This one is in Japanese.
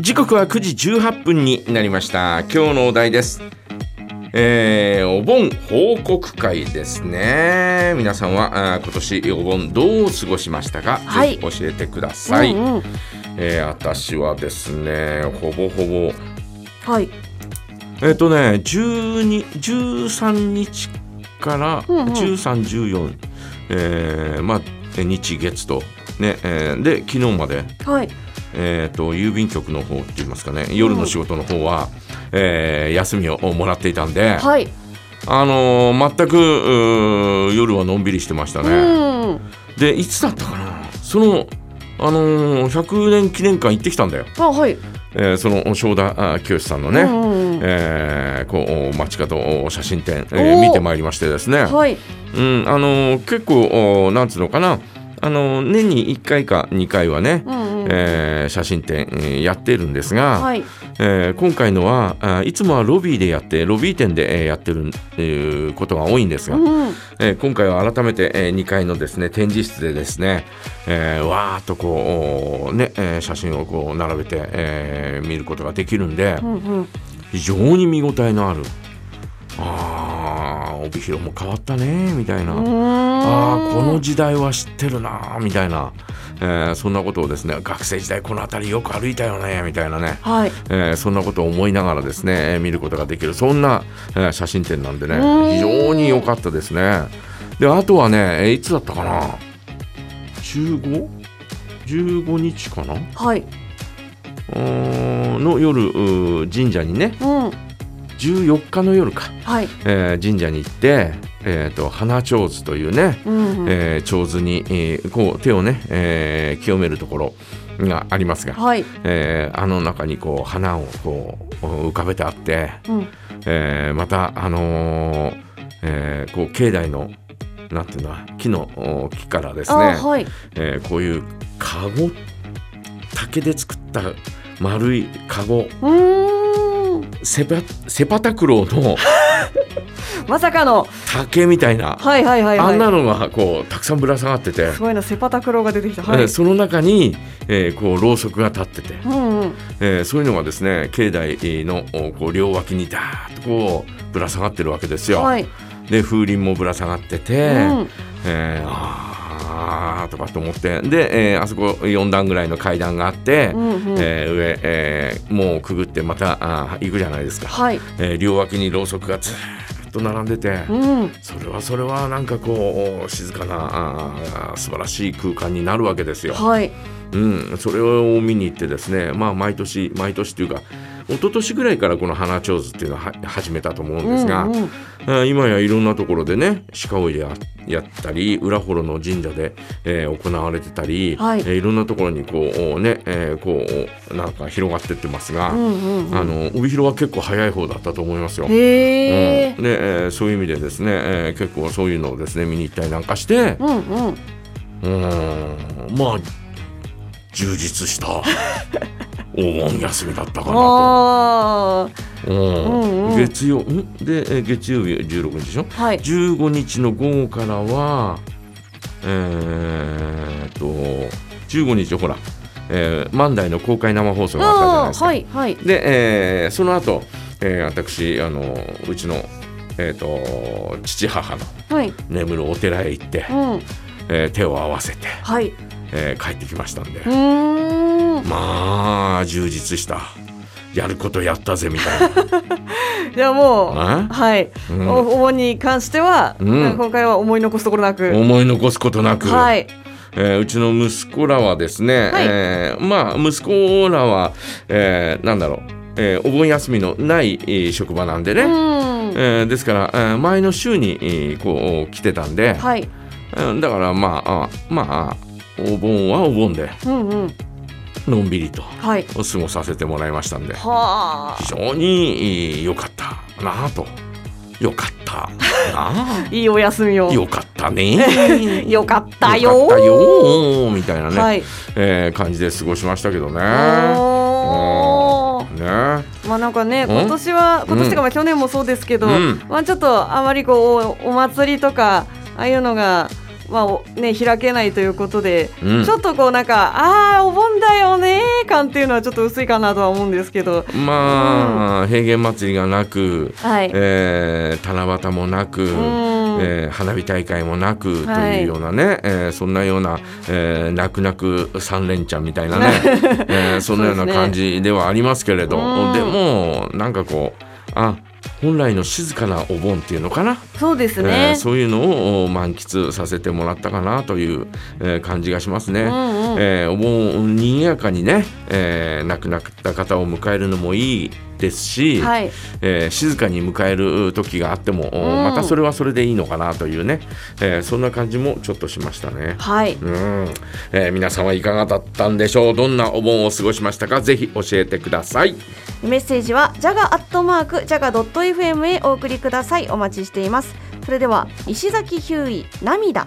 時刻は9時18分になりました。今日のお題です。えー、お盆報告会ですね。皆さんはあ今年お盆どう過ごしましたか、はい。ぜひ教えてください、うんうん。えー私はですねほぼほぼ。はい。えっ、とね12 13日からうんうん。1314、えーまあえ日月とね、えーで昨日まで。はい。えー、と郵便局の方って言いますかね夜の仕事の方は、えー休みをもらっていたんで、はい。あのー全く夜はのんびりしてましたね。うん。でいつだったかなその、あのー100年記念館行ってきたんだよ、あ、はい。えーその正田あ清さんのね、うんうんうんえーこう街角写真展、えー見てまいりましてですね、はい。うんあのー結構おなんつうのかなあのー年に1回か2回はね、うんうん。えー写真展、えーやってるんですが、はい。えー今回のはあいつもはロビーでやってロビー店で、えーやってるっていうことが多いんですが、うん。えー今回は改めて、え2階のですね展示室でですね、えーわーっとこうね、えー写真をこう並べて、えー見ることができるんでうんうん。非常に見応えのあるあー帯広も変わったねみたいな。あーこの時代は知ってるなみたいな、えーそんなことをですね学生時代この辺りよく歩いたよねみたいなね、はい。えーそんなことを思いながらですね、えー見ることができるそんな、えー写真展なんでねうん非常に良かったですねであとはね、えーいつだったかな？15?15 日かな？はい。の夜神社にねうん。14日の夜か、はい。えー神社に行って、えー、と花手水というね、うんうん。えー、手水に、えーこう手をね、えー清めるところがありますが、はい。えーあの中にこう花をこう浮かべてあって、うん。えーまたあのーえーこう境内のなんていうの木のお木からですね、あ、はい。えーこういうカゴ竹で作った丸いカゴうーん。セパセパタクローの まさかの。竹みたいな、はいはいはいはい。あんなのがこうたくさんぶら下がってて、すごいな、セパタクローが出てきた。はいえー。その中に、えーこうろうそくが立ってて、うんうん。えーそういうのがですね境内のおこう両脇にダーッとこうぶら下がってるわけですよ。はい。で風鈴もぶら下がってて、うん。えーあーとかと思ってで、えーあそこ4段ぐらいの階段があって、うんうん。えー上、えーもうくぐってまたあー行くじゃないですか、はい。えー両脇にろうそくがずーっと並んでて、うん。それはそれはなんかこう静かなあー素晴らしい空間になるわけですよ。はい。うん、それを見に行ってですねまあ毎年毎年というか一昨年ぐらいからこの花ちょうずっていうのをは始めたと思うんですが、うんうん今やいろんなところでね鹿追いでややったり裏幌の神社で、えー行われてたり、はいえーいろんなところにこうね、えーこうなんか広がってってますが、うんうんうん。あの帯広は結構早い方だったと思いますよ。うん。で、えーそういう意味でですね、えー結構そういうのをですね見に行ったりなんかしてうんうん。うんまあ充実した お盆休みだったかなと。月曜ん？でえー月曜日16日でしょ？あ。はい。15日の午後からはえーっと15日ほら、えー、万代の公開生放送があったじゃないですか。はいはい。で、えーその後、えー私あのうちの、えー、と父母のはい。眠るお寺へ行って、うん。えー手を合わせて、はい。えー帰ってきましたんで。まあ充実したやることやったぜみたいじゃあもう、な、はい。うんおお盆に関しては、うん今回は思い残すところなく。思い残すことなく、はい。えーうちの息子らはですね、はいえーまあ息子らは、えーなんだろう、えーお盆休みのない、えー職場なんでね、うん。えーですから、えー前の週に、えーこう来てたんで、はい。うんだからまああまあお盆はお盆でうんうん。のんびりとはい。過ごさせてもらいましたんではあ。非。常にえー良かったなあと。良かったな。あ いいお休みを。良かったね。よかったよ。よかったよ。ーみたいなね、はい。えー感じで過ごしましたけどね。ね。まあなんかねん？今年は今年とかまあ去年もそうですけど、うん。まあちょっとあまりこうおお祭りとかああいうのがまあおね開けないということで、うん。ちょっとこうなんかああお盆だよね感っていうのはちょっと薄いかなとは思うんですけど。まあ、平原祭りがなく、はい、えー七夕もなく、ん。えー花火大会もなくとはい。いうようなね、えーそんなような、えー泣く泣く三連チャンみたいなね、えーそんなような感じではありますけれど、うん。でもなんかこうあ本来の静かなお盆っていうのかな、そうですえねー、そういうのを満喫させてもらったかなという、えー感じがしますね。うんうん。えーお盆賑やかにね、えー亡くなった方を迎えるのもいいですし、はい。えー静かに迎える時があっても、ん。またそれはそれでいいのかなというね、えーそんな感じもちょっとしましたね。はい。うん。えー皆さんはいかがだったんでしょう？どんなお盆を過ごしましたか？ぜひ教えてください。メッセージはジャガアットマークジャガドット FM へお送りください。お待ちしています。それでは石崎ひゅーい涙